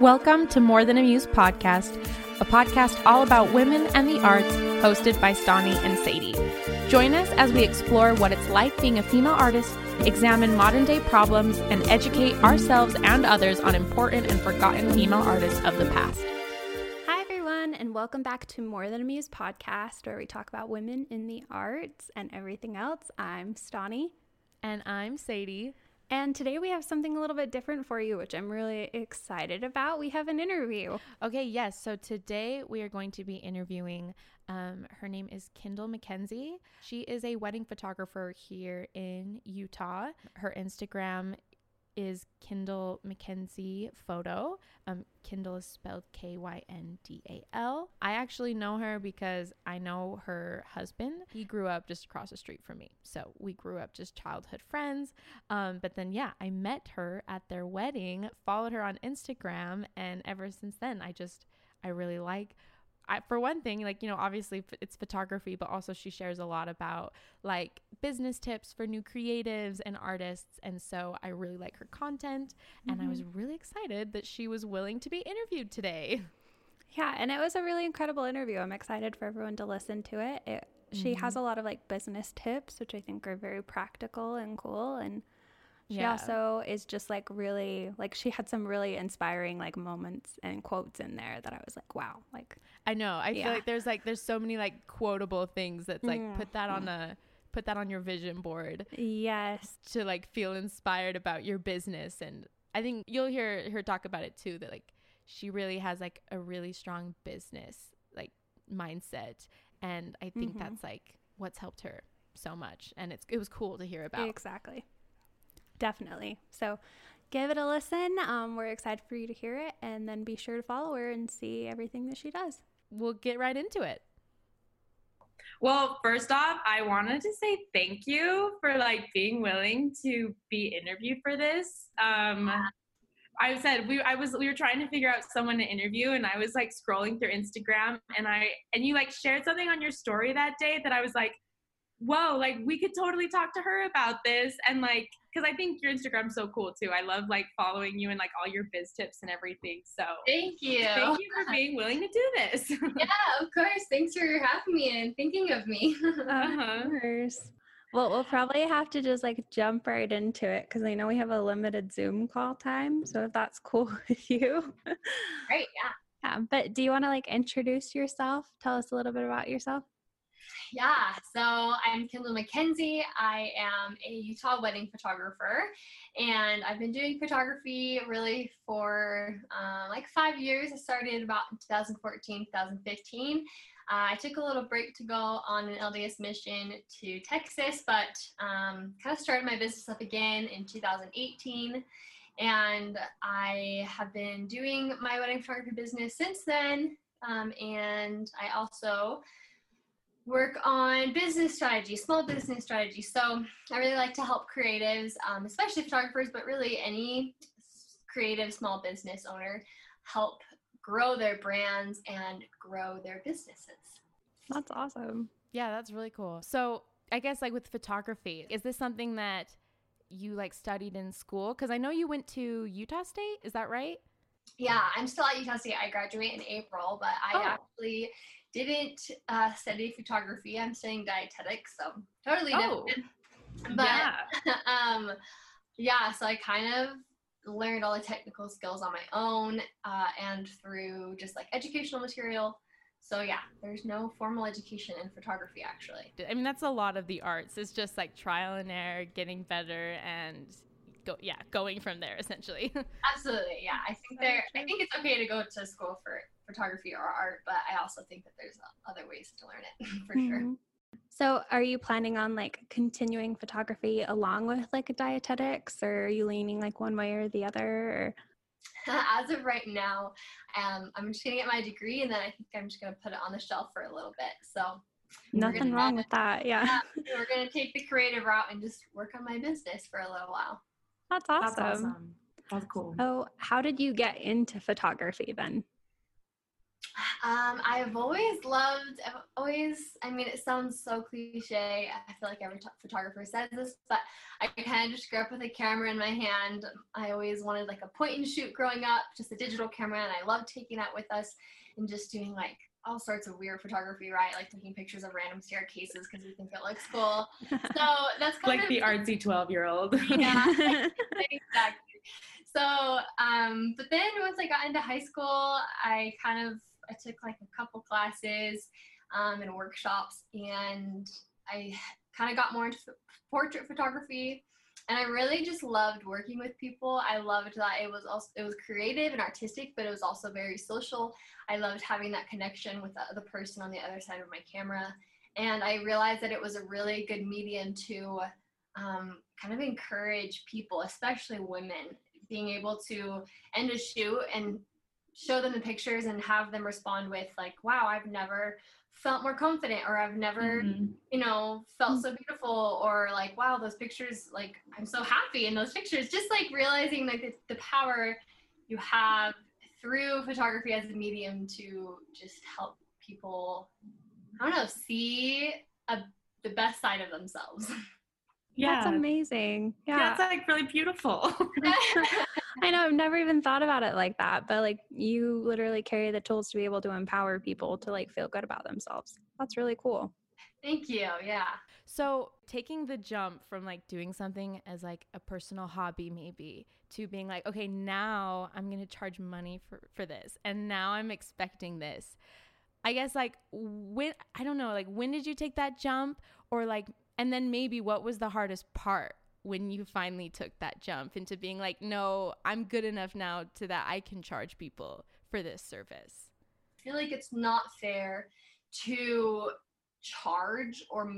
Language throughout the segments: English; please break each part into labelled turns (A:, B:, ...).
A: Welcome to More Than a Muse podcast, a podcast all about women and the arts, hosted by Stani and Sadie. Join us as we explore what it's like being a female artist, examine modern day problems, and educate ourselves and others on important and forgotten female artists of the past.
B: Hi, everyone, and welcome back to More Than a Muse podcast, where we talk about women in the arts and everything else. I'm Stani.
A: And I'm Sadie.
B: And today we have something a little bit different for you, which I'm really excited about. We have an interview.
A: Okay, yes. So today we are going to be interviewing. Um, her name is Kyndal McKenzie. She is a wedding photographer here in Utah. Her Instagram is Kyndal McKenzie Photo. Um, Kyndal is spelled K Y N D A L. I actually know her because I know her husband. He grew up just across the street from me. So we grew up just childhood friends. Um, but then, yeah, I met her at their wedding, followed her on Instagram, and ever since then, I just, I really like I, for one thing, like, you know, obviously it's photography, but also she shares a lot about like business tips for new creatives and artists. And so I really like her content. Mm-hmm. And I was mm-hmm. really excited that she was willing to be interviewed today.
B: Yeah. And it was a really incredible interview. I'm excited for everyone to listen to it. it mm-hmm. She has mm-hmm. a lot of like business tips, which I think are very practical and cool. And she yeah. also is just like really like she had some really inspiring like moments and quotes in there that I was like, wow, like
A: I know. I yeah. feel like there's like there's so many like quotable things that's like mm. put that on a put that on your vision board.
B: Yes.
A: To like feel inspired about your business and I think you'll hear her talk about it too that like she really has like a really strong business like mindset and I think mm-hmm. that's like what's helped her so much and it's it was cool to hear about.
B: Exactly. Definitely. So give it a listen. Um, we're excited for you to hear it and then be sure to follow her and see everything that she does.
A: We'll get right into it.
C: Well, first off, I wanted to say thank you for like being willing to be interviewed for this. Um, I said we I was we were trying to figure out someone to interview and I was like scrolling through Instagram and I and you like shared something on your story that day that I was like whoa, like we could totally talk to her about this. And like, cause I think your Instagram's so cool too. I love like following you and like all your biz tips and everything. So
D: thank you.
C: Thank you for being willing to do this.
D: yeah, of course. Thanks for having me and thinking of me.
B: uh-huh. Of course. Well, we'll probably have to just like jump right into it because I know we have a limited Zoom call time. So if that's cool with you.
D: Right. Yeah.
B: Yeah. But do you want to like introduce yourself? Tell us a little bit about yourself.
D: Yeah, so I'm Kyndal McKenzie. I am a Utah wedding photographer, and I've been doing photography really for uh, like five years. I started about 2014, 2015. Uh, I took a little break to go on an LDS mission to Texas, but um, kind of started my business up again in 2018. And I have been doing my wedding photography business since then. Um, and I also work on business strategy, small business strategy. So I really like to help creatives, um, especially photographers, but really any creative small business owner help grow their brands and grow their businesses.
B: That's awesome.
A: Yeah, that's really cool. So I guess like with photography, is this something that you like studied in school? Because I know you went to Utah State. Is that right?
D: Yeah, I'm still at Utah State. I graduate in April, but I oh. actually didn't uh, study photography. I'm studying dietetics, so totally oh, different. But yeah. um, yeah, so I kind of learned all the technical skills on my own uh, and through just like educational material. So yeah, there's no formal education in photography actually.
A: I mean, that's a lot of the arts. It's just like trial and error, getting better, and go yeah, going from there essentially.
D: Absolutely, yeah. I think there. I think it's okay to go to school for photography or art, but I also think that there's other ways to learn it for mm-hmm. sure.
B: So, are you planning on like continuing photography along with like dietetics, or are you leaning like one way or the other? Or?
D: As of right now, um, I'm just gonna get my degree, and then I think I'm just gonna put it on the shelf for a little bit. So,
B: nothing wrong with that. Yeah.
D: we're gonna take the creative route and just work on my business for a little while.
B: That's awesome.
C: That's awesome. That's cool.
B: Oh, how did you get into photography then?
D: Um, I've always loved, I've always, I mean, it sounds so cliche. I feel like every t- photographer says this, but I kind of just grew up with a camera in my hand. I always wanted like a point and shoot growing up, just a digital camera, and I loved taking that with us and just doing like all sorts of weird photography, right? Like taking pictures of random staircases because we think it looks cool. So that's
C: like
D: of, like
C: the artsy 12 year old.
D: Yeah, exactly. So, um, but then once I got into high school, I kind of I took like a couple classes um, and workshops, and I kind of got more into portrait photography. And I really just loved working with people. I loved that it was also it was creative and artistic, but it was also very social. I loved having that connection with the, the person on the other side of my camera, and I realized that it was a really good medium to um, kind of encourage people, especially women, being able to end a shoot and show them the pictures and have them respond with like wow i've never felt more confident or i've never mm-hmm. you know felt mm. so beautiful or like wow those pictures like i'm so happy in those pictures. Just like realizing like the, the power you have through photography as a medium to just help people i don't know see a, the best side of themselves.
B: Yeah. that's amazing. Yeah
C: that's like really beautiful
B: I know I've never even thought about it like that, but like you literally carry the tools to be able to empower people to like feel good about themselves. That's really cool.
D: Thank you. Yeah.
A: So, taking the jump from like doing something as like a personal hobby maybe to being like, okay, now I'm going to charge money for for this and now I'm expecting this. I guess like when I don't know, like when did you take that jump or like and then maybe what was the hardest part when you finally took that jump into being like, no, I'm good enough now to that I can charge people for this service?
D: I feel like it's not fair to charge or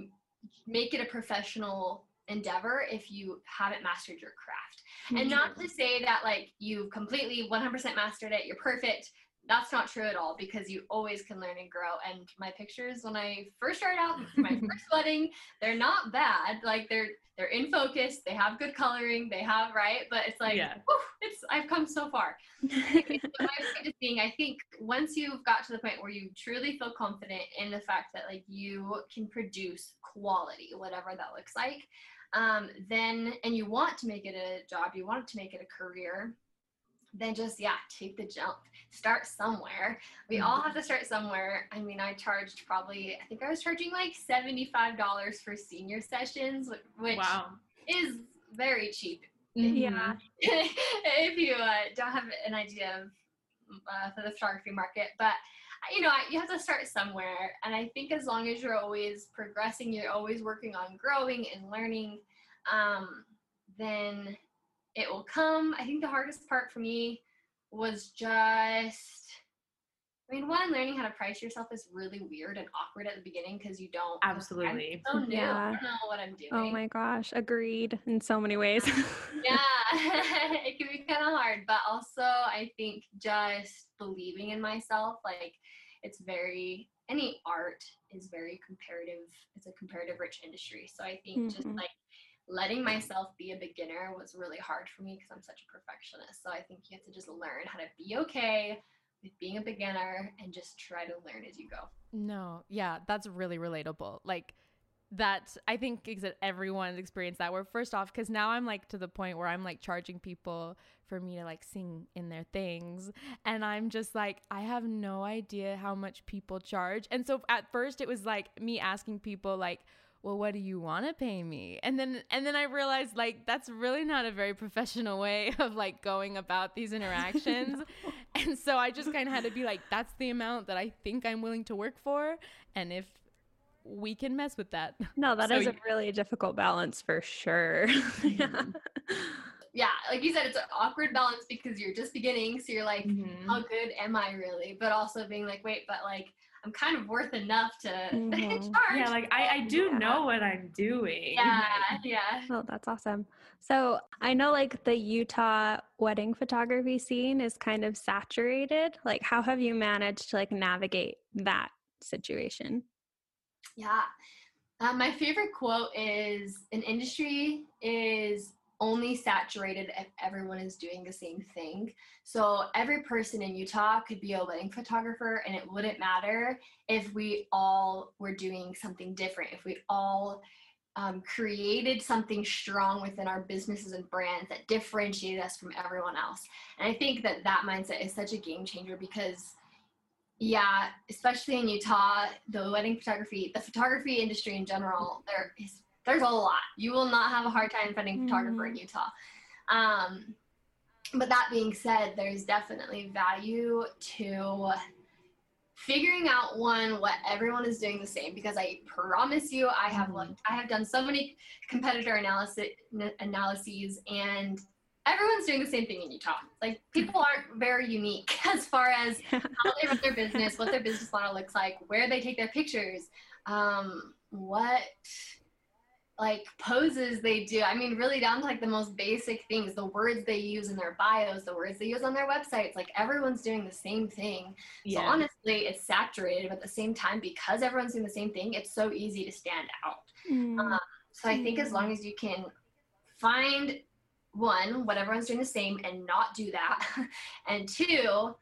D: make it a professional endeavor if you haven't mastered your craft. Mm-hmm. And not to say that like you've completely 100% mastered it, you're perfect, that's not true at all because you always can learn and grow. And my pictures when I first started out, my first wedding, they're not bad. Like they're they're in focus, they have good coloring, they have right, but it's like yeah. whew, it's I've come so far. my point is being, I think once you've got to the point where you truly feel confident in the fact that like you can produce quality, whatever that looks like, um, then and you want to make it a job, you want to make it a career, then just yeah take the jump start somewhere we mm-hmm. all have to start somewhere i mean i charged probably i think i was charging like $75 for senior sessions which wow. is very cheap
B: mm-hmm. yeah
D: if you uh, don't have an idea of uh, for the photography market but you know you have to start somewhere and i think as long as you're always progressing you're always working on growing and learning um, then it will come. I think the hardest part for me was just I mean, one, learning how to price yourself is really weird and awkward at the beginning because you don't.
C: Absolutely.
D: So new. Yeah. I don't know what I'm doing.
B: Oh my gosh, agreed in so many ways.
D: yeah, it can be kind of hard, but also I think just believing in myself, like it's very any art is very comparative. It's a comparative rich industry, so I think mm-hmm. just like letting myself be a beginner was really hard for me because I'm such a perfectionist. So I think you have to just learn how to be okay with being a beginner and just try to learn as you go.
A: No, yeah, that's really relatable. Like that I think everyone's experienced that where first off cuz now I'm like to the point where I'm like charging people for me to like sing in their things and I'm just like I have no idea how much people charge. And so at first it was like me asking people like well what do you want to pay me and then and then i realized like that's really not a very professional way of like going about these interactions no. and so i just kind of had to be like that's the amount that i think i'm willing to work for and if we can mess with that
B: no that so, is a really difficult balance for sure yeah mm-hmm.
D: yeah like you said it's an awkward balance because you're just beginning so you're like mm-hmm. how good am i really but also being like wait but like I'm kind of worth enough to mm-hmm. charge.
C: Yeah, like I, I do yeah. know what I'm doing.
D: Yeah, yeah.
B: Oh, that's awesome. So I know like the Utah wedding photography scene is kind of saturated. Like, how have you managed to like navigate that situation?
D: Yeah. Uh, my favorite quote is an industry is only saturated if everyone is doing the same thing. So every person in Utah could be a wedding photographer, and it wouldn't matter if we all were doing something different, if we all um, created something strong within our businesses and brands that differentiated us from everyone else. And I think that that mindset is such a game changer because yeah, especially in Utah, the wedding photography, the photography industry in general, there is there's a lot. You will not have a hard time finding a photographer in mm-hmm. Utah. Um, but that being said, there's definitely value to figuring out one what everyone is doing the same because I promise you I have looked I have done so many competitor analysis analyses and everyone's doing the same thing in Utah. Like people aren't very unique as far as how they run their business, what their business model looks like, where they take their pictures, um, what like poses they do. I mean, really down to like the most basic things, the words they use in their bios, the words they use on their websites. Like everyone's doing the same thing. Yeah. So honestly, it's saturated, but at the same time, because everyone's doing the same thing, it's so easy to stand out. Mm. Um, so I think as long as you can find one, what everyone's doing the same and not do that, and two,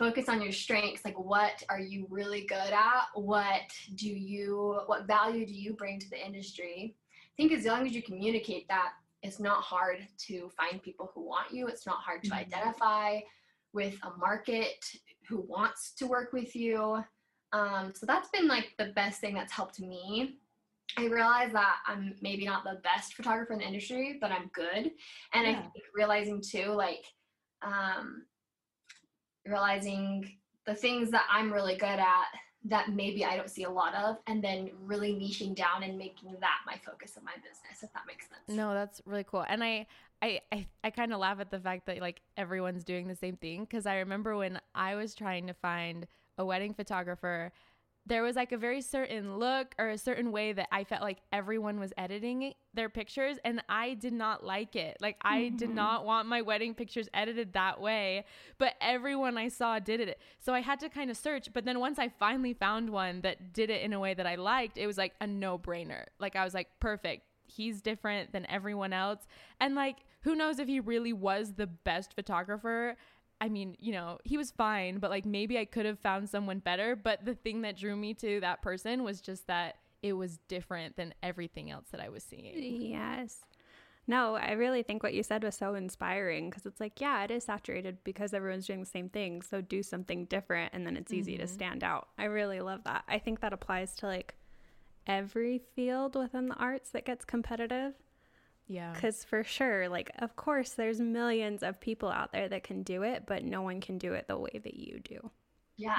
D: focus on your strengths like what are you really good at what do you what value do you bring to the industry think as long as you communicate that, it's not hard to find people who want you. It's not hard to mm-hmm. identify with a market who wants to work with you. Um, so that's been like the best thing that's helped me. I realize that I'm maybe not the best photographer in the industry, but I'm good. And yeah. I think realizing too, like, um, realizing the things that I'm really good at that maybe I don't see a lot of, and then really niching down and making that my focus of my business, if that makes sense.
A: No, that's really cool. And I, I, I, I kind of laugh at the fact that like everyone's doing the same thing because I remember when I was trying to find a wedding photographer there was like a very certain look or a certain way that I felt like everyone was editing their pictures and I did not like it. Like I mm-hmm. did not want my wedding pictures edited that way, but everyone I saw did it. So I had to kind of search, but then once I finally found one that did it in a way that I liked, it was like a no-brainer. Like I was like perfect. He's different than everyone else. And like who knows if he really was the best photographer I mean, you know, he was fine, but like maybe I could have found someone better. But the thing that drew me to that person was just that it was different than everything else that I was seeing.
B: Yes. No, I really think what you said was so inspiring because it's like, yeah, it is saturated because everyone's doing the same thing. So do something different and then it's easy mm-hmm. to stand out. I really love that. I think that applies to like every field within the arts that gets competitive.
A: Yeah.
B: Because for sure, like, of course, there's millions of people out there that can do it, but no one can do it the way that you do.
D: Yeah.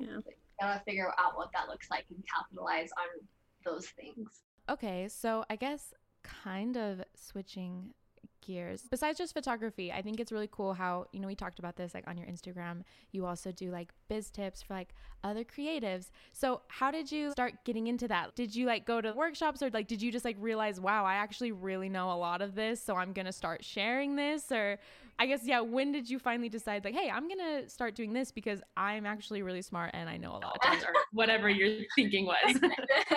D: Yeah. yeah. Gotta figure out what that looks like and capitalize on those things.
A: Okay. So I guess kind of switching gears. Besides just photography, I think it's really cool how, you know, we talked about this like on your Instagram. You also do like biz tips for like other creatives. So, how did you start getting into that? Did you like go to workshops or like did you just like realize, wow, I actually really know a lot of this, so I'm going to start sharing this or I guess yeah, when did you finally decide like, hey, I'm going to start doing this because I'm actually really smart and I know a lot
C: or whatever your thinking was.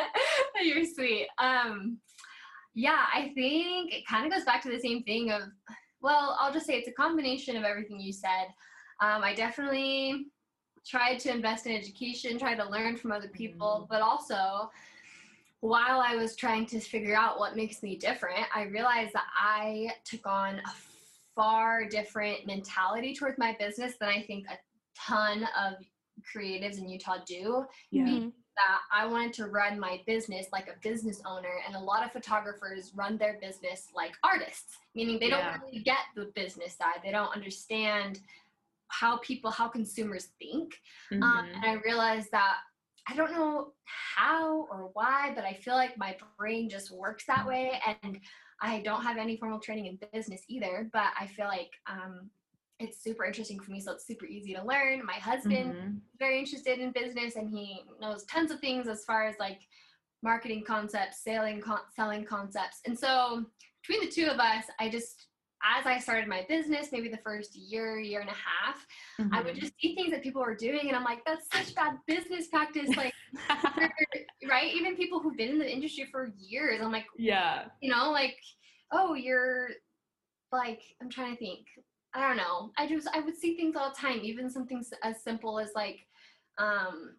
D: You're sweet. Um yeah, I think it kind of goes back to the same thing of, well, I'll just say it's a combination of everything you said. Um, I definitely tried to invest in education, try to learn from other people, mm-hmm. but also while I was trying to figure out what makes me different, I realized that I took on a far different mentality towards my business than I think a ton of creatives in Utah do. Yeah that I wanted to run my business like a business owner, and a lot of photographers run their business like artists, meaning they yeah. don't really get the business side. They don't understand how people, how consumers think. Um, mm-hmm. Um, and I realized that I don't know how or why, but I feel like my brain just works that way. And I don't have any formal training in business either, but I feel like um, it's super interesting for me so it's super easy to learn my husband mm-hmm. very interested in business and he knows tons of things as far as like marketing concepts selling con- selling concepts and so between the two of us i just as I started my business, maybe the first year, year and a half, mm-hmm. I would mm-hmm. just see things that people were doing, and I'm like, that's such bad business practice. Like, right? Even people who've been in the industry for years, I'm like,
C: yeah,
D: you know, like, oh, you're like, I'm trying to think. I don't know. I just, I would see things all the time, even something as simple as like, um,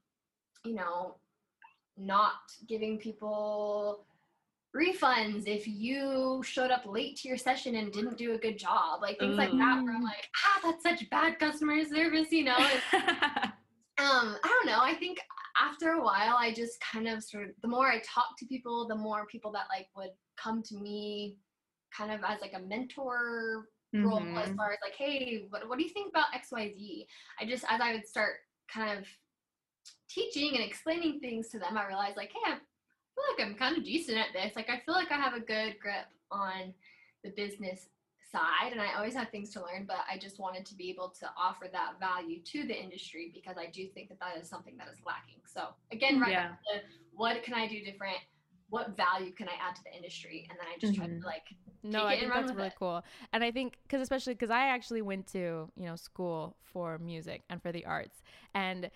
D: you know, not giving people refunds if you showed up late to your session and didn't do a good job. Like things like that where i'm like ah that's such bad customer service you know? Um i don't know. I think after a while i just kind of sort of the more i talk to people the more people that like would come to me kind of as like a mentor mm-hmm. role as mm-hmm. far as like hey what, what do you think about xyz i just as i would start kind of teaching and explaining things to them i realized like hey i'm feel like I'm kind of decent at this. Like I feel like I have a good grip on the business side and I always have things to learn, but I just wanted to be able to offer that value to the industry because I do think that that is something that is lacking. So again, right yeah. what can I do different? What value can I add to the industry? And then I just mm-hmm. try to mm-hmm. like
A: no, I think that's really it. cool. And I think because especially because I actually went to you know school for music and for the arts and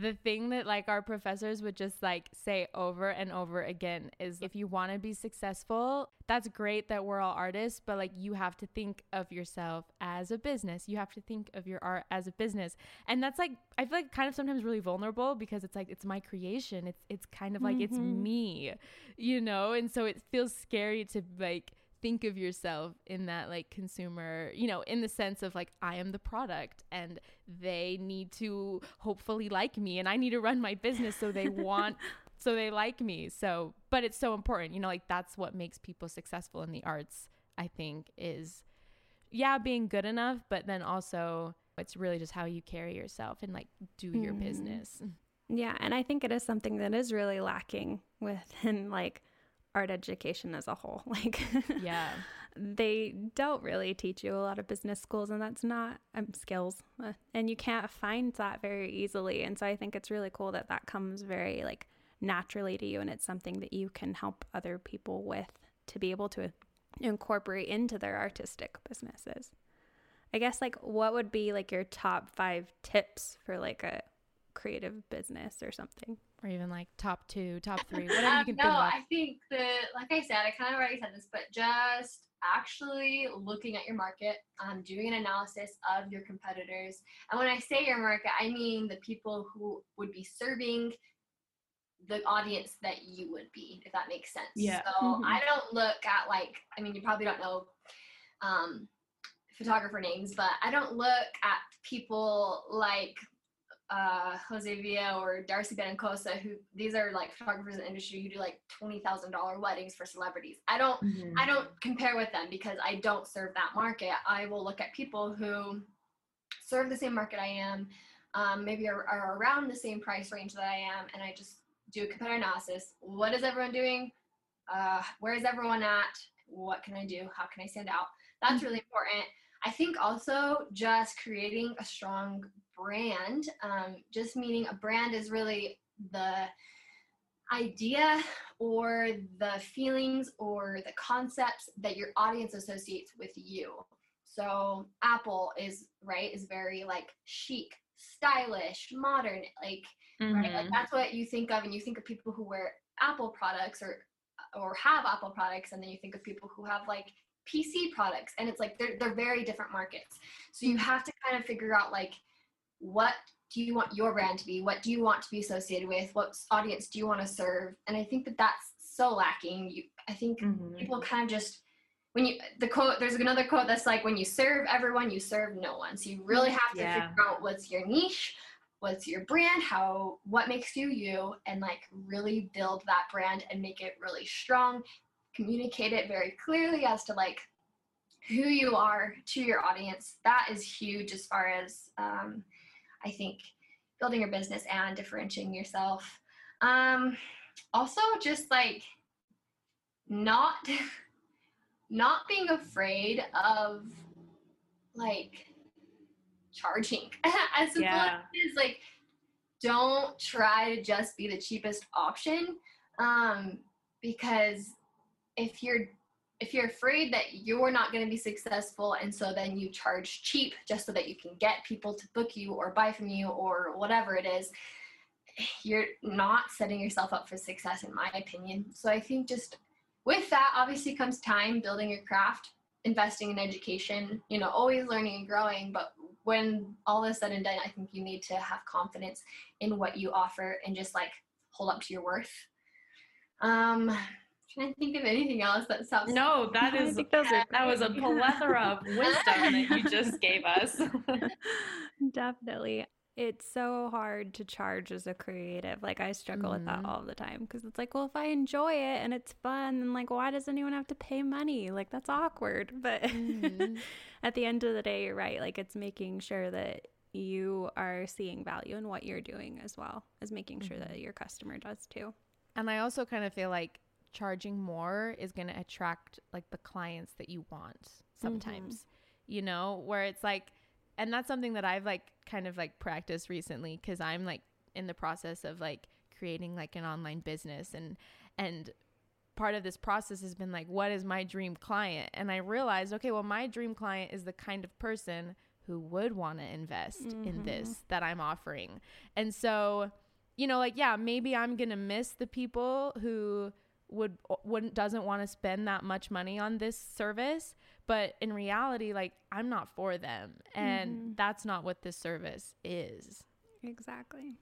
A: the thing that like our professors would just like say over and over again is if you want to be successful, that's great that we're all artists, but like you have to think of yourself as a business. You have to think of your art as a business. And that's like I feel like kind of sometimes really vulnerable because it's like it's my creation. It's it's kind of like mm-hmm. it's me, you know? And so it feels scary to like think of yourself in that like consumer, you know, in the sense of like I am the product and they need to hopefully like me and I need to run my business so they want so they like me. So, but it's so important, you know, like that's what makes people successful in the arts, I think is yeah, being good enough, but then also it's really just how you carry yourself and like do your mm. business.
B: Yeah, and I think it is something that is really lacking within like art education as a whole. Like,
A: yeah,
B: they don't really teach you a lot of business schools, and that's not um, skills, uh, and you can't find that very easily. And so I think it's really cool that that comes very like naturally to you, and it's something that you can help other people with to be able to incorporate into their artistic businesses. I guess like what would be like your top five tips for like a creative business or something?
A: Or even like top two, top three, whatever um, you can
D: no,
A: think of.
D: I think that, like I said, I kind of already said this, but just actually looking at your market, um, doing an analysis of your competitors. And when I say your market, I mean the people who would be serving the audience that you would be, if that makes sense.
A: Yeah.
D: So mm-hmm. I don't look at like, I mean, you probably don't know um, photographer names, but I don't look at people like uh, Jose Villa or Darcy Benincasa, who these are like photographers in the industry who do like twenty thousand dollar weddings for celebrities. I don't mm-hmm. I don't compare with them because I don't serve that market. I will look at people who serve the same market I am, um, maybe are, are around the same price range that I am, and I just do a competitor analysis. What is everyone doing? Uh, where is everyone at? What can I do? How can I stand out? That's mm-hmm. really important. I think also just creating a strong brand, um, just meaning a brand is really the idea or the feelings or the concepts that your audience associates with you. So Apple is right is very like chic, stylish, modern, like mm-hmm. right like mm-hmm. that's what you think of and you think of people who wear Apple products or or have Apple products and then you think of people who have like PC products and it's like they're they're very different markets. So you mm-hmm. have to kind of figure out like what do you want your brand to be? What do you want to be associated with? What audience do you want to serve? And I think that that's so lacking. You, I think mm-hmm. people kind of just when you the quote there's another quote that's like when you serve everyone you serve no one so you really have to yeah. figure out what's your niche what's your brand how what makes you you and like really build that brand and make it really strong communicate it very clearly as to like who you are to your audience that is huge as far as um, I think building your business and differentiating yourself. Um, also, just like not not being afraid of like charging. as simple yeah. as it is, like, don't try to just be the cheapest option. Um, because if you're if you're afraid that you're not going to be successful and so then you charge cheap just so that you can get people to book you or buy from you or whatever it is you're not setting yourself up for success in my opinion. So i think just with that obviously comes time building your craft investing in education you know always learning and growing. But when all is said and done i think you need to have confidence in what you offer and just like hold up to your worth. Um can I think of anything else that sounds?
C: No, that is that was a plethora of wisdom that you just gave us.
B: Definitely. It's so hard to charge as a creative. Like I struggle mm-hmm. with that mm-hmm. all the time because it's like, well, if I enjoy it and it's fun, then like, why does anyone have to pay money? Like that's awkward. But mm-hmm. at the end of the day, you're right. Like it's making sure that you are seeing value in what you're doing as well as making sure mm-hmm. that your customer does too.
A: And I also kind of feel like charging more is going to attract like the clients that you want sometimes. Mm-hmm. You know, where it's like and that's something that I've like kind of like practiced recently cuz I'm like in the process of like creating like an online business and and part of this process has been like what is my dream client and i realized okay well my dream client is the kind of person who would want to invest mm-hmm. in this that i'm offering and so you know like yeah maybe i'm gonna miss the people who would wouldn't doesn't want to spend that much money on this service but in reality like i'm not for them and mm-hmm. that's not what this service is
B: exactly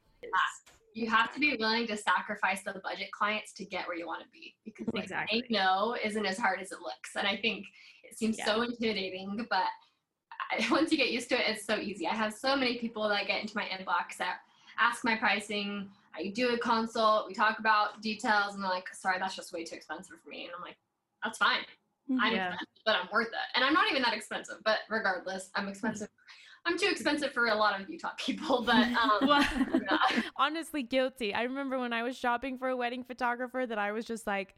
D: you have to be willing to sacrifice the budget clients to get where you want to be because like,
C: exactly.
D: no isn't as hard as it looks and i think it seems yeah. so intimidating but once you get used to it it's so easy i have so many people that get into my inbox that ask my pricing I do a consult, we talk about details, and they're like, sorry, that's just way too expensive for me. And I'm like, that's fine. Mm-hmm. I'm yeah. expensive, but I'm worth it. And I'm not even that expensive, but regardless, I'm expensive. I'm too expensive for a lot of Utah people, but um, well,
A: yeah. honestly, guilty. I remember when I was shopping for a wedding photographer that I was just like,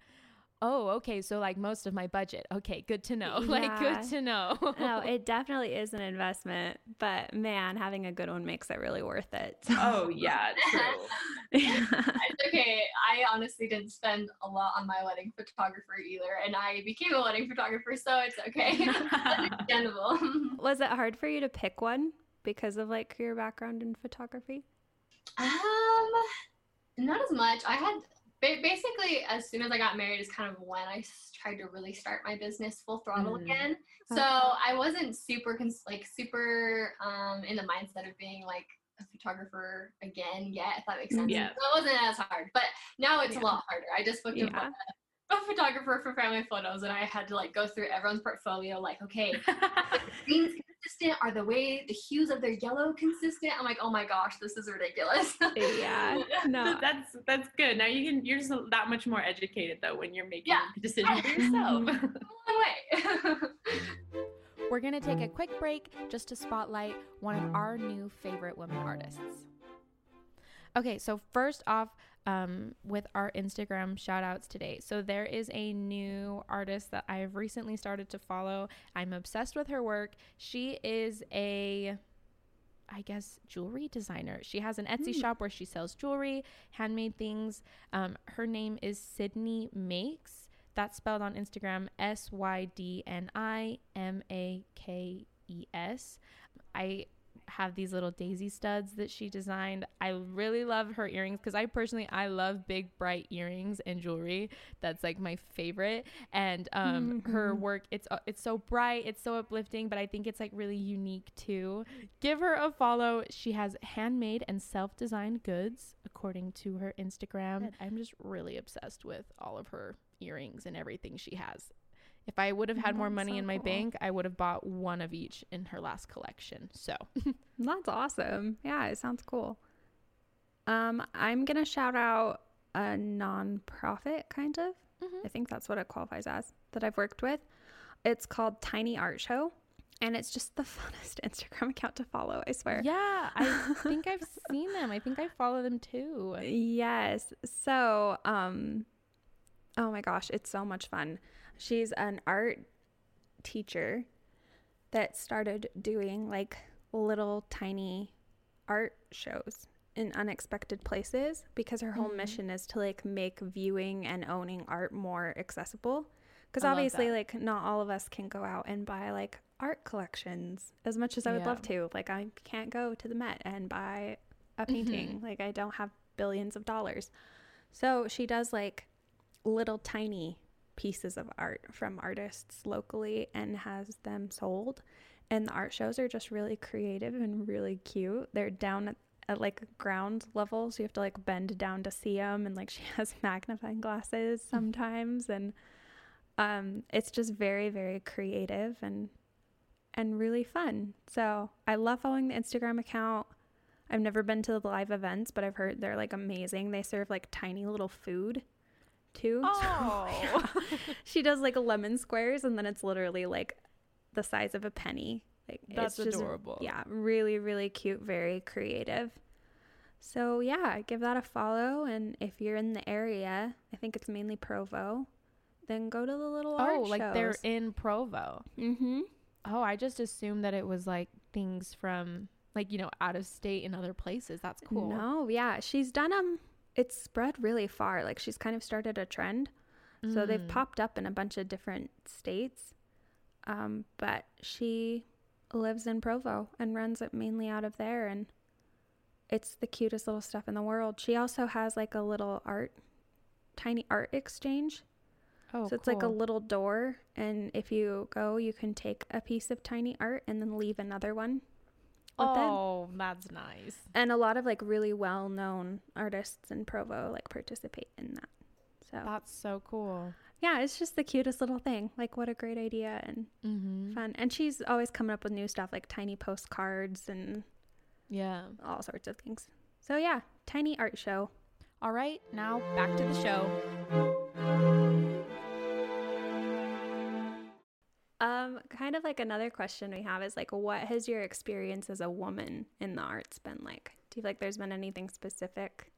A: oh, okay, so like most of my budget. Okay, good to know. Yeah. Like good to know.
B: no, it definitely is an investment, but man, having a good one makes it really worth it.
C: So. Oh yeah, true.
D: it's okay. I honestly didn't spend a lot on my wedding photographer either, and I became a wedding photographer, so it's okay. understandable.
B: Was it hard for you to pick one because of like your background in photography?
D: Um, not as much. I had basically as soon as i got married is kind of when i tried to really start my business full throttle mm. again so i wasn't super cons- like super um, in the mindset of being like a photographer again yet if that makes sense yeah. so it wasn't as hard but now it's yeah. a lot harder i just booked yeah. a, a photographer for family photos and i had to like go through everyone's portfolio like okay consistent? Are the way the hues of their yellow consistent? I'm like, oh my gosh, this is ridiculous.
B: yeah, no,
C: that's that's good. Now you can you're just that much more educated though when you're making yeah. decisions for yourself.
D: way.
A: We're going to take a quick break just to spotlight one of our new favorite women artists. Okay, so first off, um, with our Instagram shout outs today. So there is a new artist that I've recently started to follow. I'm obsessed with her work. She is a I guess jewelry designer. She has an Etsy mm. shop where she sells jewelry, handmade things. Um, her name is Sydni Makes. That's spelled on Instagram S Y D N I M A K E S. I have these little daisy studs that she designed. I really love her earrings because I personally I love big bright earrings and jewelry. That's like my favorite. And um, mm-hmm. her work it's uh, it's so bright, it's so uplifting, but I think it's like really unique too. Give her a follow. She has handmade and self-designed goods according to her Instagram. I'm just really obsessed with all of her earrings and everything she has. If I would have had more money so in my cool. bank, I would have bought one of each in her last collection. So
B: that's awesome. Yeah, it sounds cool. Um, I'm gonna shout out a nonprofit kind of. Mm-hmm. I think that's what it qualifies as that I've worked with. It's called Tiny Art Show. And it's just the funnest Instagram account to follow, I swear.
A: Yeah, I think I've seen them. I think I follow them too.
B: Yes. So, um, oh my gosh, it's so much fun. She's an art teacher that started doing like little tiny art shows in unexpected places because her whole mm-hmm. mission is to like make viewing and owning art more accessible because obviously like not all of us can go out and buy like art collections as much as I would yeah. love to like I can't go to the Met and buy a mm-hmm. painting mm-hmm. like I don't have billions of dollars so she does like little tiny pieces of art from artists locally and has them sold. And the art shows are just really creative and really cute. They're down at at like ground level so you have to like bend down to see them and like she has magnifying glasses hmm. sometimes and um it's just very very creative and and really fun. So i love following the instagram account. I've never been to the live events but i've heard they're like amazing. They serve like tiny little food too
A: oh so,
B: yeah. she does like lemon squares and then it's literally like the size of a penny like
A: that's
B: just,
A: adorable.
B: Yeah, really, really cute, very creative. So yeah, give that a follow. And if you're in the area, I think it's mainly Provo. Then go to the little
A: oh, like shows. they're in Provo.
B: Mm-hmm.
A: Oh, I just assumed that it was like things from like you know out of state and other places. That's cool.
B: No, yeah, she's done them. It's spread really far. Like she's kind of started a trend. Mm. So they've mm. popped up in a bunch of different states. Um, but she lives in Provo and runs it mainly out of there and it's the cutest little stuff in the world. She also has like a little art tiny art exchange. Oh, so it's cool. like a little door and if you go you can take a piece of tiny art and then leave another one.
A: Oh, that's nice.
B: And a lot of like really well-known artists in Provo like participate in that. So
A: That's so cool
B: yeah, it's just the cutest little thing. Like, what a great idea and mm-hmm. fun. And she's always coming up with new stuff like tiny postcards and
A: yeah,
B: all sorts of things. So, yeah, tiny art show.
A: All right, now back to the show.
B: Kind of like another question we have is like, what has your experience as a woman in the arts been like? Do you feel like there's been anything specific?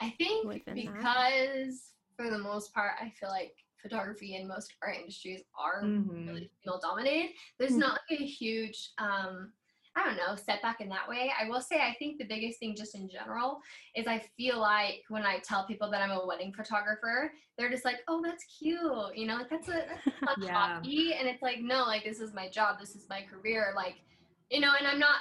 D: I think because that? for the most part, I feel like photography and most art industries are mm-hmm. really female dominated. There's mm-hmm. not like a huge um I don't know, setback in that way. I will say I think the biggest thing just in general is I feel like when I tell people that I'm a wedding photographer, they're just like, Oh, that's cute. You know, like that's a, that's a yeah. hobby. And it's like, no, like this is my job, this is my career. Like, you know, and I'm not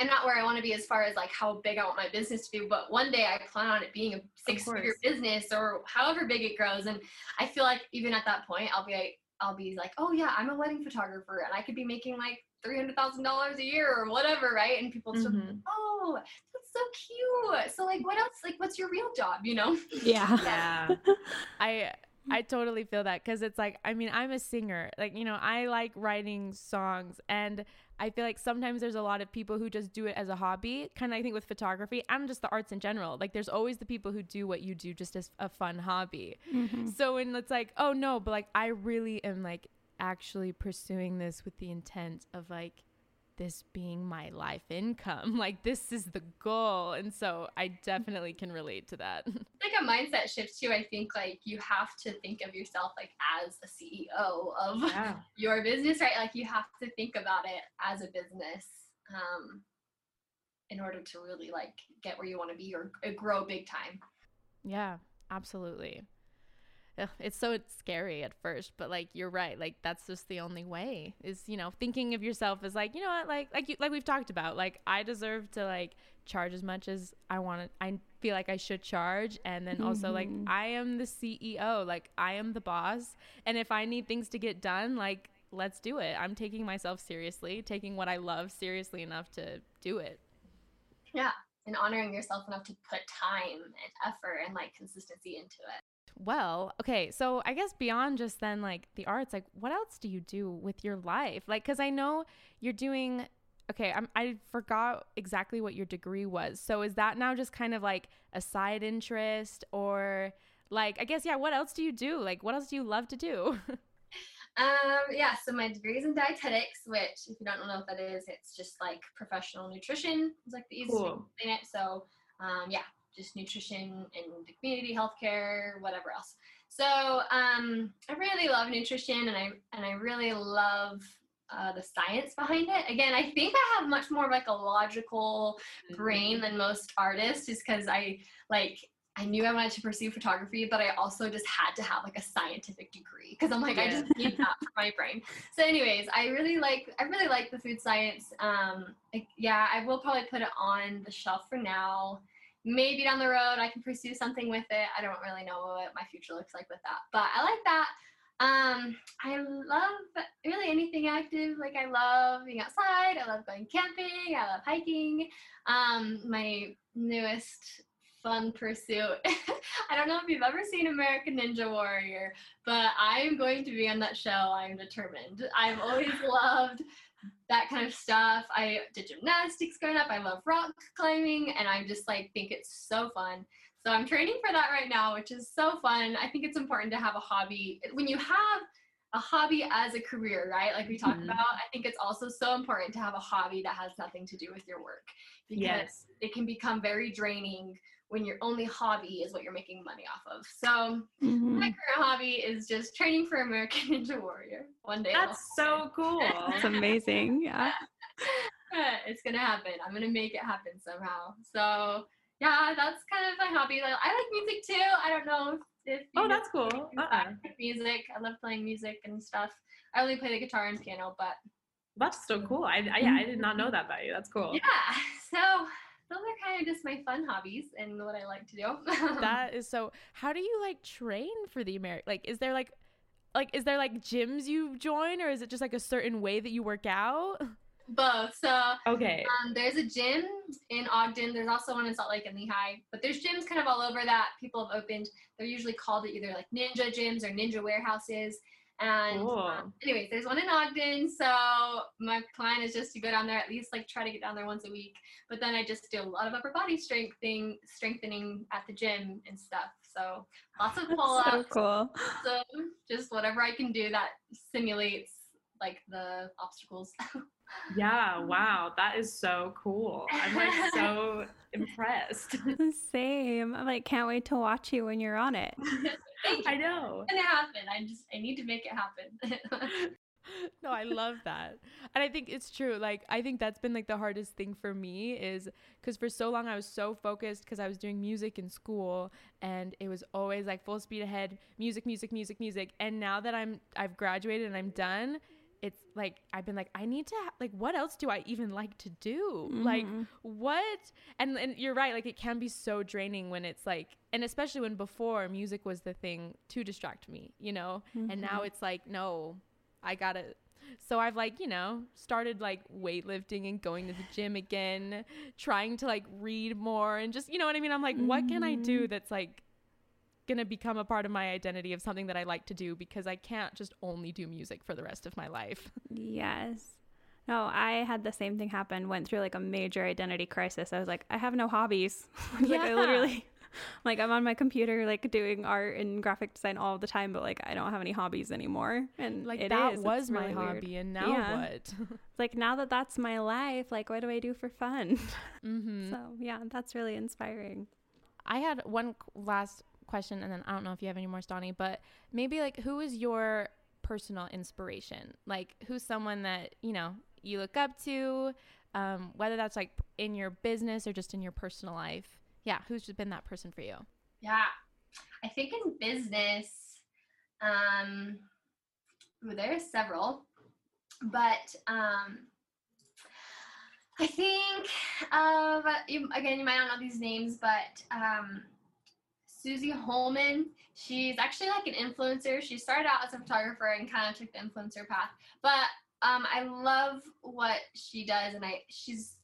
D: I'm not where I want to be as far as like how big I want my business to be, but one day I plan on it being a six figure business or however big it grows. And I feel like even at that point, I'll be like, I'll be like, oh yeah, I'm a wedding photographer and I could be making like three hundred thousand dollars a year or whatever, right? And people mm-hmm. still, oh, that's so cute. So like, what else? Like, what's your real job? You know?
B: Yeah.
A: yeah. I I totally feel that because it's like I mean I'm a singer like you know I like writing songs and I feel like sometimes there's a lot of people who just do it as a hobby, kind of I think with photography and just the arts in general. Like there's always the people who do what you do just as a fun hobby. Mm-hmm. So when it's like, oh no, but like I really am like actually pursuing this with the intent of like this being my life income. Like this is the goal. And so I definitely can relate to that.
D: Like a mindset shift too. I think like you have to think of yourself like as a CEO of yeah. your business, right? Like you have to think about it as a business. Um in order to really like get where you want to be or grow big time.
A: Yeah, absolutely it's so scary at first but like you're right like that's just the only way is you know thinking of yourself as like you know what like like you like we've talked about like i deserve to like charge as much as i want to i feel like i should charge and then also mm-hmm. like i am the ceo like i am the boss and if i need things to get done like let's do it. I'm taking myself seriously taking what i love seriously enough to do it.
D: Yeah and honoring yourself enough to put time and effort and like consistency into it
A: well, okay, so I guess beyond just then like the arts, like what else do you do with your life? Like, cause I know you're doing. Okay, I'm, I forgot exactly what your degree was. So is that now just kind of like a side interest, or like I guess yeah? What else do you do? Like, what else do you love to do?
D: Um, yeah, so my degree is in dietetics, which if you don't know what that is, it's just like professional nutrition. It's like the easiest cool. way to explain it. So um, yeah, just nutrition and community healthcare, whatever else. So um, I really love nutrition, and I and I really love uh, the science behind it. Again, I think I have much more of like a logical brain mm-hmm. than most artists, just because I like I knew I wanted to pursue photography, but I also just had to have like a scientific degree because I'm like, yeah. I just need that for my brain. So, anyways, I really like I really like the food science. Um, like, yeah, I will probably put it on the shelf for now. Maybe down the road I can pursue something with it. I don't really know what my future looks like with that, but I like that. Um, I love really anything active. Like I love being outside. I love going camping. I love hiking. Um, my newest fun pursuit. I don't know if you've ever seen American Ninja Warrior, but I'm going to be on that show. I'm determined. I've always loved that kind of stuff. I did gymnastics growing up. I love rock climbing, and I just like think it's so fun. So I'm training for that right now, which is so fun. I think it's important to have a hobby. When you have a hobby as a career, right? Like we talked mm-hmm. about, I think it's also so important to have a hobby that has nothing to do with your work because yes. it can become very draining when your only hobby is what you're making money off of. So mm-hmm. my current hobby is just training for American Ninja Warrior. One day.
C: That's so cool.
B: That's amazing. Yeah.
D: it's gonna happen. I'm gonna make it happen somehow. So yeah, that's kind of my hobby. I like music too. I don't know if,
C: oh, that's cool. Uh-uh.
D: Music. I love playing music and stuff. I only play the guitar and piano, but
C: that's so cool. I, I yeah, I did not know that about you. That's cool.
D: Yeah. So those are kind of just my fun hobbies and what I like to do.
A: that is so. How do you like train for the American? Like, is there like, like, is there like gyms you join, or is it just like a certain way that you work out?
D: Both. So
C: okay.
D: Um, there's a gym in Ogden. There's also one in Salt Lake and Lehi. But there's gyms kind of all over that people have opened. They're usually called either like ninja gyms or ninja warehouses. And um, anyways, there's one in Ogden. So my plan is just to go down there at least like try to get down there once a week. But then I just do a lot of upper body strengthening, strengthening at the gym and stuff. So lots of pull ups.
B: So cool.
D: So just whatever I can do that simulates like the obstacles.
C: yeah, wow, that is so cool. I'm like so impressed.
B: Same. I like can't wait to watch you when you're on it.
C: I know.
D: It's gonna happen. I just I need to make it happen.
A: no, I love that. And I think it's true. Like I think that's been like the hardest thing for me is cuz for so long I was so focused cuz I was doing music in school and it was always like full speed ahead, music, music, music, music. And now that I'm I've graduated and I'm done, it's like I've been like I need to ha- like what else do I even like to do? Mm-hmm. Like what? And and you're right, like it can be so draining when it's like and especially when before music was the thing to distract me, you know? Mm-hmm. And now mm-hmm. it's like no, I got to so I've like, you know, started like weightlifting and going to the gym again, trying to like read more and just, you know what I mean? I'm like, mm-hmm. what can I do mm-hmm. that's like going to become a part of my identity of something that I like to do because I can't just only do music for the rest of my life.
B: Yes. No, I had the same thing happen. Went through like a major identity crisis. I was like, I have no hobbies. like yeah. I literally like I'm on my computer like doing art and graphic design all the time, but like I don't have any hobbies anymore. And
A: like that is. was it's my really hobby, weird. and now yeah. what?
B: like now that that's my life, like what do I do for fun? Mm-hmm. So yeah, that's really inspiring.
A: I had one last question, and then I don't know if you have any more, Stani, but maybe like who is your personal inspiration? Like who's someone that, you know, you look up to, um, whether that's like in your business or just in your personal life. Yeah, who's just been that person for you?
D: Yeah. I think in business, um, ooh, there's several, but um, I think of, again, you might not know these names, but um, Susie Holman. She's actually like an influencer. She started out as a photographer and kind of took the influencer path. But um, I love what she does, and I she's.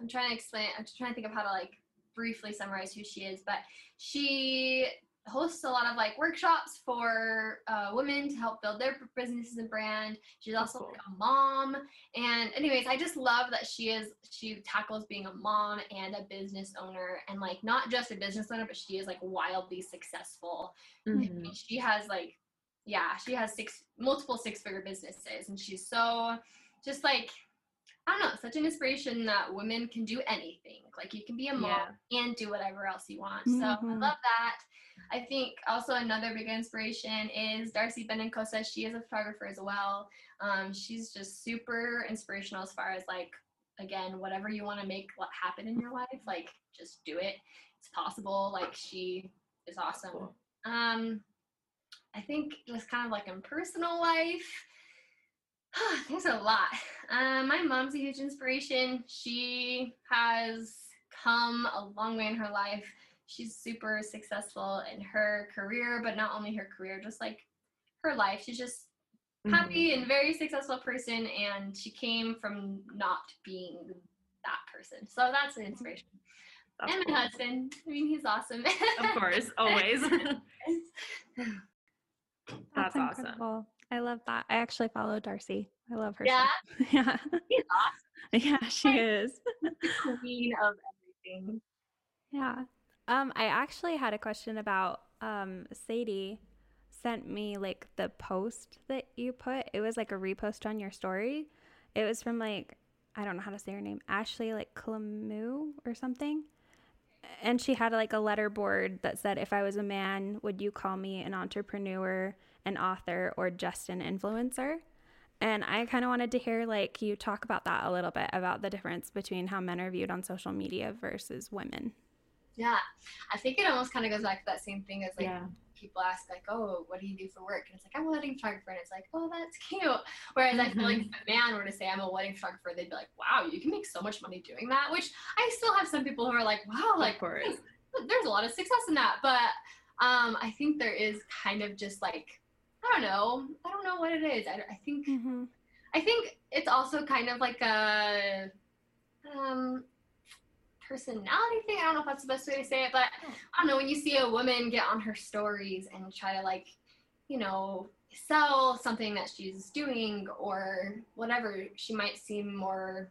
D: I'm trying to explain. I'm just trying to think of how to like briefly summarize who she is, but she hosts a lot of like workshops for uh, women to help build their businesses and brand. She's also cool. like a mom, and anyways, I just love that she is she tackles being a mom and a business owner, and like not just a business owner, but she is like wildly successful. Mm-hmm. She has like yeah, she has six multiple six figure businesses, and she's so just like I don't know, such an inspiration that women can do anything. Like you can be a mom yeah. and do whatever else you want. Mm-hmm. So I mm-hmm. love that. I think also another big inspiration is Darcy Benincasa. She is a photographer as well. Um, she's just super inspirational as far as like, again, whatever you want to make what happen in your life, like just do it. It's possible. Like she is awesome. Cool. Um, I think just kind of like in personal life, there's a lot. Uh, my mom's a huge inspiration. She has come a long way in her life. She's super successful in her career, but not only her career, just like her life. She's just mm-hmm. happy and very successful person, and she came from not being that person. So that's an inspiration. That's and my cool. husband. I mean, he's awesome.
C: of course, always.
B: That's, That's awesome. I love that. I actually follow Darcy. I love her.
D: Yeah.
B: yeah.
D: She's awesome.
B: Yeah, she is.
D: queen of everything.
B: Yeah. Um, I actually had a question about um Sadie sent me like the post that you put. It was like a repost on your story. It was from like I don't know how to say her name, Ashley like Clamu or something. And she had like a letter board that said, "If I was a man, would you call me an entrepreneur?" an author or just an influencer. And I kind of wanted to hear like you talk about that a little bit about the difference between how men are viewed on social media versus women.
D: Yeah, I think it almost kind of goes back to that same thing as like yeah. people ask like, "Oh, what do you do for work?" And it's like, "I'm a wedding photographer," and it's like, "Oh, that's cute." Whereas mm-hmm. I feel like mm-hmm. if a man were to say, "I'm a wedding photographer," they'd be like, "Wow, you can make so much money doing that." Which I still have some people who are like, "Wow, like there's, there's a lot of success in that," but um, I think there is kind of just like I don't know. I don't know what it is. I, I think mm-hmm. I think it's also kind of like a um, personality thing. I don't know if that's the best way to say it, but I don't know. When you see a woman get on her stories and try to like, you know, sell something that she's doing or whatever, she might seem more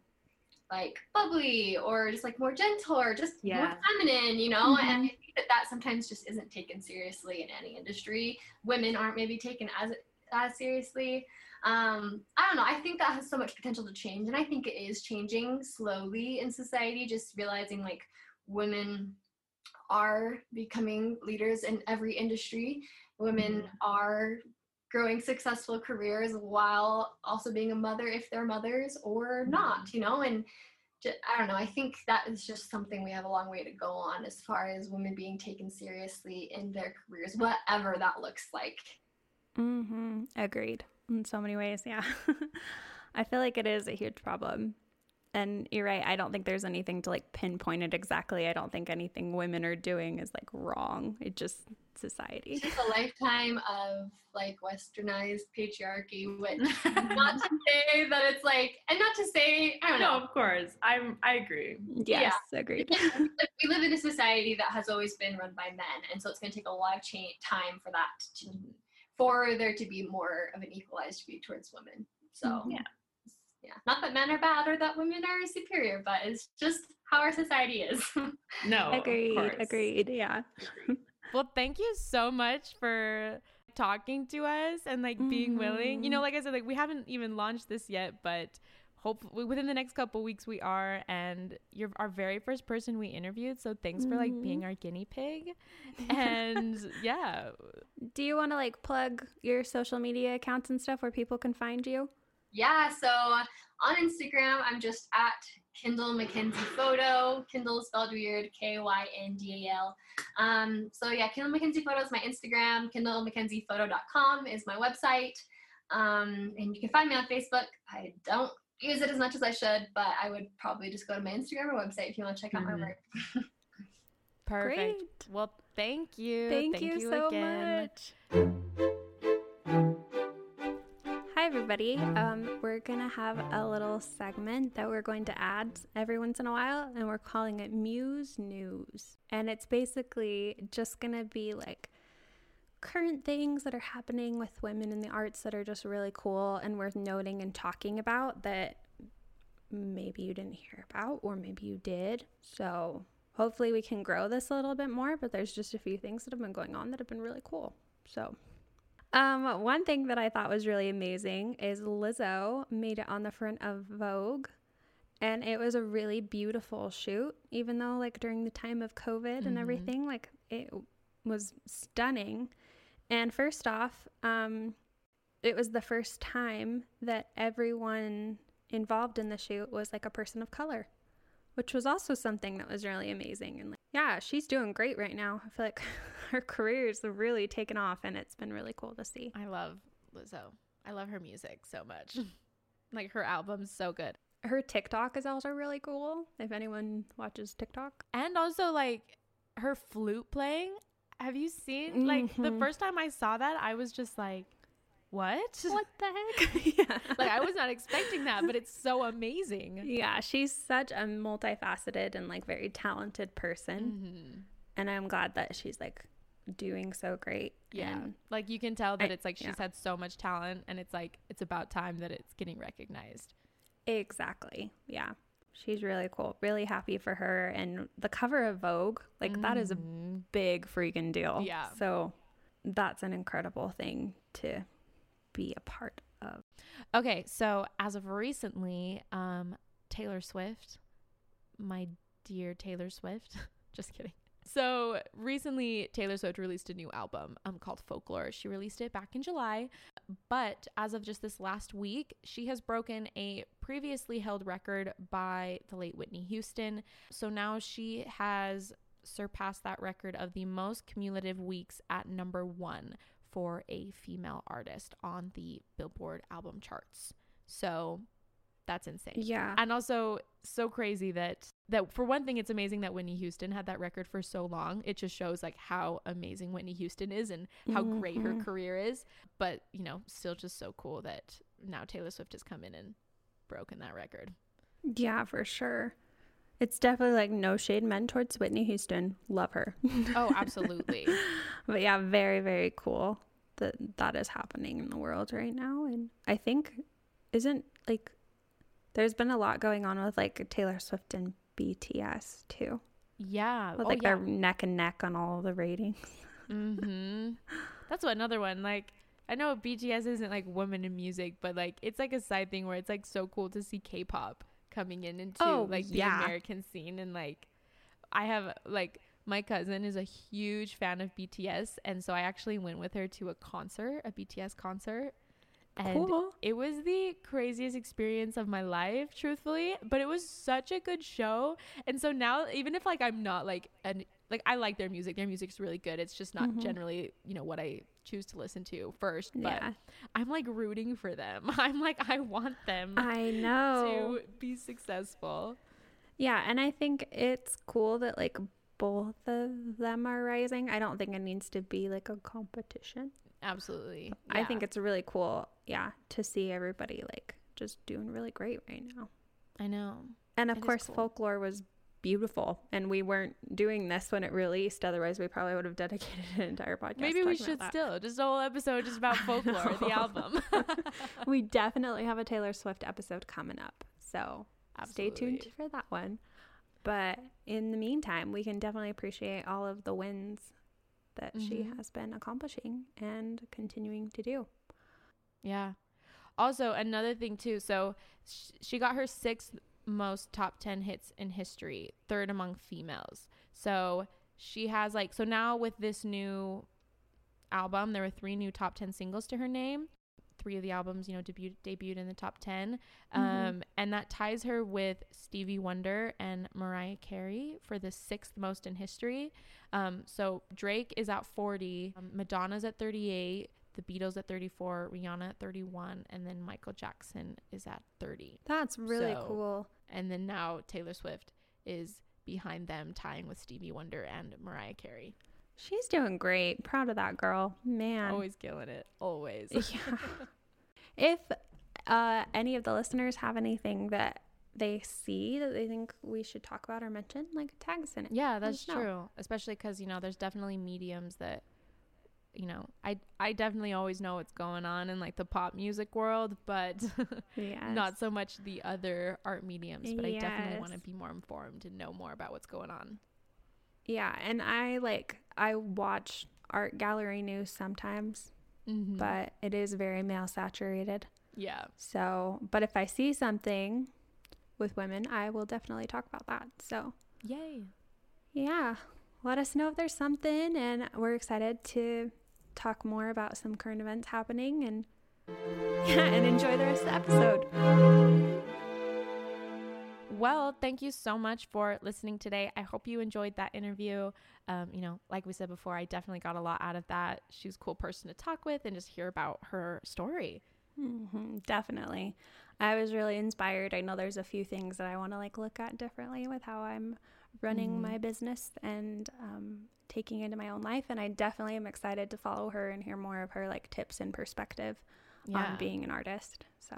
D: like bubbly or just like more gentle or just yeah. more feminine, you know? Mm-hmm. And I think that that sometimes just isn't taken seriously in any industry. Women aren't maybe taken as as seriously. Um, I don't know. I think that has so much potential to change, and I think it is changing slowly in society. Just realizing like women are becoming leaders in every industry. Women mm-hmm. are growing successful careers while also being a mother if they're mothers or not, mm-hmm. you know, and just, I don't know. I think that is just something we have a long way to go on as far as women being taken seriously in their careers, whatever that looks like.
B: Mm-hmm. Agreed. In so many ways, yeah. I feel like it is a huge problem. And you're right. I don't think there's anything to like pinpoint it exactly. I don't think anything women are doing is like wrong. It just society.
D: It's a lifetime of like westernized patriarchy, which not to say that it's like, and not to say, I don't know.
C: No, of course. I'm, I agree.
B: Yes, yeah. agreed.
D: we live in a society that has always been run by men. And so it's going to take a lot of change, time for that to, for there to be more of an equalized view towards women. So, mm-hmm. yeah. Yeah. Not that men are bad or that women are superior, but it's just how our society is.
C: no.
B: Agreed. Agreed. Yeah.
A: Well, thank you so much for talking to us and like being mm-hmm. willing. You know, mm-hmm. like I said, like we haven't even launched this yet, but hopefully within the next couple weeks we are and you're our very first person we interviewed so thanks mm-hmm. for like being mm-hmm. our guinea pig and yeah
B: do you want to like plug your social media accounts and stuff where people can find you
D: yeah so on instagram i'm just at Kyndal Mckenzie Photo. Kyndal spelled weird, K Y N D A L. Um, so yeah, Kyndal Mckenzie Photo is my Instagram. Kyndal Mckenzie KyndalMckenziePhoto.com is my website. Um, and you can find me on Facebook. I don't use it as much as I should, but I would probably just go to my Instagram or website if you want to check out mm-hmm. my work.
A: Perfect. Great. Well, thank you.
B: Thank, thank you, you, so again. much Hi, everybody. Um, we're going to have a little segment that we're going to add every once in a while, and we're calling it Muse News. And it's basically just going to be like current things that are happening with women in the arts that are just really cool and worth noting and talking about that maybe you didn't hear about, or maybe you did. So hopefully we can grow this a little bit more, but there's just a few things that have been going on that have been really cool. So um, one thing that I thought was really amazing is Lizzo made it on the front of Vogue. and it was a really beautiful shoot even though like during the time of covid mm-hmm. and everything like it was stunning and first off um it was the first time that everyone involved in the shoot was like a person of color which was also something that was really amazing. And like yeah she's doing great right now. I feel like her career is really taken off and it's been really cool to see.
A: I love lizzo. I love her music so much. Like her album's so good.
B: Her TikTok is also really cool. If anyone watches TikTok,
A: and also like her flute playing. Have you seen mm-hmm. like the mm-hmm. first time I saw that? I was just like, "What?
B: What the heck?"
A: yeah. Like I was not expecting that, but it's so amazing.
B: Yeah, she's such a multifaceted and like very talented person, mm-hmm. and I'm glad that she's like doing so great.
A: Yeah. And like you can tell that I, it's like she's yeah. had so much talent and it's like it's about time that it's getting recognized.
B: Exactly. Yeah. She's really cool. Really happy for her. And the cover of Vogue, like mm-hmm. that is a mm-hmm. big freaking deal.
A: Yeah.
B: So that's an incredible thing to be a part of.
A: Okay. So as of recently, um, Taylor Swift, my dear Taylor Swift, just kidding. So recently, Taylor Swift released a new album um, called Folklore. She released it back in July, but as of just this last week, she has broken a previously held record by the late Whitney Houston. So now she has surpassed that record of the most cumulative weeks at number one for a female artist on the Billboard album charts. So that's insane.
B: Yeah.
A: And also so crazy that that for one thing it's amazing that Whitney Houston had that record for so long. It just shows like how amazing Whitney Houston is and how mm-hmm. great her mm-hmm. career is. But, you know, still just so cool that now Taylor Swift has come in and broken that record.
B: Yeah, for sure. It's definitely like no shade meant towards Whitney Houston. Love her.
A: oh, absolutely.
B: but yeah, very, very cool that that is happening in the world right now. And I think isn't like there's been a lot going on with like Taylor Swift and BTS too.
A: Yeah.
B: With, like oh, yeah. they're neck and neck on all the ratings.
A: mm-hmm. That's what another one. Like I know BTS isn't like women in music, but like it's like a side thing where it's like so cool to see K-pop coming in into oh, like the yeah. American scene and like I have like my cousin is a huge fan of BTS and so I actually went with her to a concert, a BTS concert and cool. it was the craziest experience of my life, truthfully. But it was such a good show. And so now, even if like I'm not like an like I like their music, their music's really good. It's just not mm-hmm. generally, you know, what I choose to listen to first. But yeah. I'm like rooting for them. I'm like I want them.
B: I know
A: to be successful.
B: Yeah, and I think it's cool that like both of them are rising. I don't think it needs to be like a competition.
A: Absolutely.
B: Yeah. I think it's really cool, yeah, to see everybody like just doing really great right now.
A: I know.
B: And of it course, cool. folklore was beautiful. And we weren't doing this when it released. Otherwise, we probably would have dedicated an entire podcast.
A: Maybe we should still. Just a whole episode just about folklore, the album.
B: we definitely have a Taylor Swift episode coming up. So Absolutely. stay tuned for that one. But in the meantime, we can definitely appreciate all of the wins that mm-hmm. she has been accomplishing and continuing to do.
A: Yeah. Also, another thing too. So sh- she got her sixth most top 10 hits in history, third among females. So she has like so now with this new album, there were three new top 10 singles to her name three of the albums, you know, debut- debuted in the top 10. Mm-hmm. Um, and that ties her with Stevie Wonder and Mariah Carey for the sixth most in history. Um, so Drake is at 40, um, Madonna's at 38, the Beatles at 34, Rihanna at 31, and then Michael Jackson is at 30.
B: That's really so, cool.
A: And then now Taylor Swift is behind them, tying with Stevie Wonder and Mariah Carey.
B: She's doing great. Proud of that girl. Man.
A: Always killing it. Always.
B: yeah. If uh, any of the listeners have anything that they see that they think we should talk about or mention, like tag us in it.
A: Yeah, that's true. Especially because, you know, there's definitely mediums that you know, I I definitely always know what's going on in like the pop music world, but yes. not so much the other art mediums. But yes. I definitely want to be more informed and know more about what's going on.
B: Yeah, and I like I watch art gallery news sometimes, mm-hmm. but it is very male saturated.
A: Yeah.
B: So, but if I see something with women, I will definitely talk about that. So,
A: yay.
B: Yeah. Let us know if there's something. And we're excited to talk more about some current events happening and yeah, and enjoy the rest of the episode.
A: Well, thank you so much for listening today. I hope you enjoyed that interview. Um, you know, like we said before, I definitely got a lot out of that. She was a cool person to talk with and just hear about her story.
B: Mm-hmm, definitely. I was really inspired. I know there's a few things that I want to like look at differently with how I'm running mm-hmm. my business and um, taking into my own life. And I definitely am excited to follow her and hear more of her like tips and perspective yeah. on being an artist. So.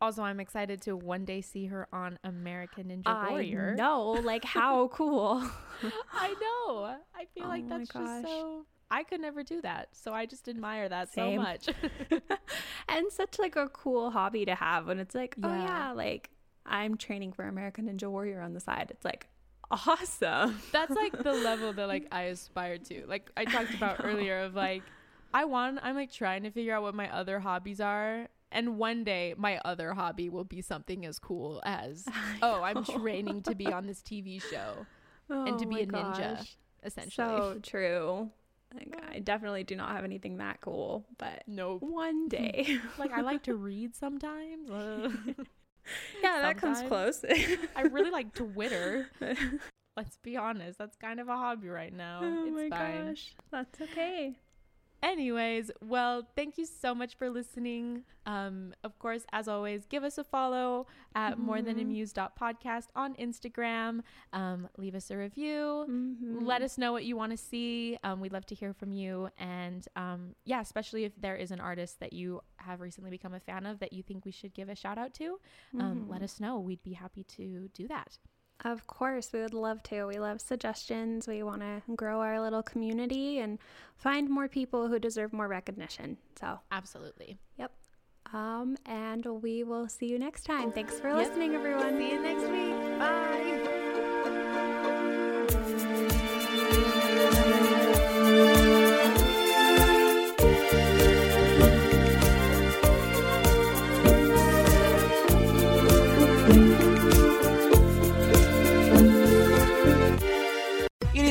A: Also, I'm excited to one day see her on American Ninja Warrior.
B: No, like how cool.
A: I know. I feel oh like that's just so I could never do that. So I just admire that Same. so much.
B: and such like a cool hobby to have when it's like, oh, yeah. oh yeah, like I'm training for American Ninja Warrior on the side. It's like awesome.
A: That's like the level that like I aspire to. Like I talked about earlier of like I want I'm like trying to figure out what my other hobbies are and one day my other hobby will be something as cool as oh, I'm training to be on this TV show oh and to oh be a gosh. ninja essentially.
B: So true. Like, I definitely do not have anything that cool, but
A: nope.
B: one day.
A: like I like to read sometimes.
B: yeah, that comes close.
A: I really like Twitter. Let's be honest, that's kind of a hobby right now. Oh it's my fine. gosh,
B: that's okay.
A: Anyways, well, thank you so much for listening. Um, of course, as always, give us a follow at mm-hmm. More Than A Muse podcast on Instagram. Um, leave us a review. Mm-hmm. Let us know what you want to see. Um, we'd love to hear from you. And um, yeah, especially if there is an artist that you have recently become a fan of that you think we should give a shout out to, um, mm-hmm. let us know. We'd be happy to do that.
B: Of course, we would love to. We love suggestions. We want to grow our little community and find more people who deserve more recognition. So,
A: absolutely.
B: Yep. Um, and we will see you next time. Thanks for yep. listening, everyone.
A: See you next week. Bye.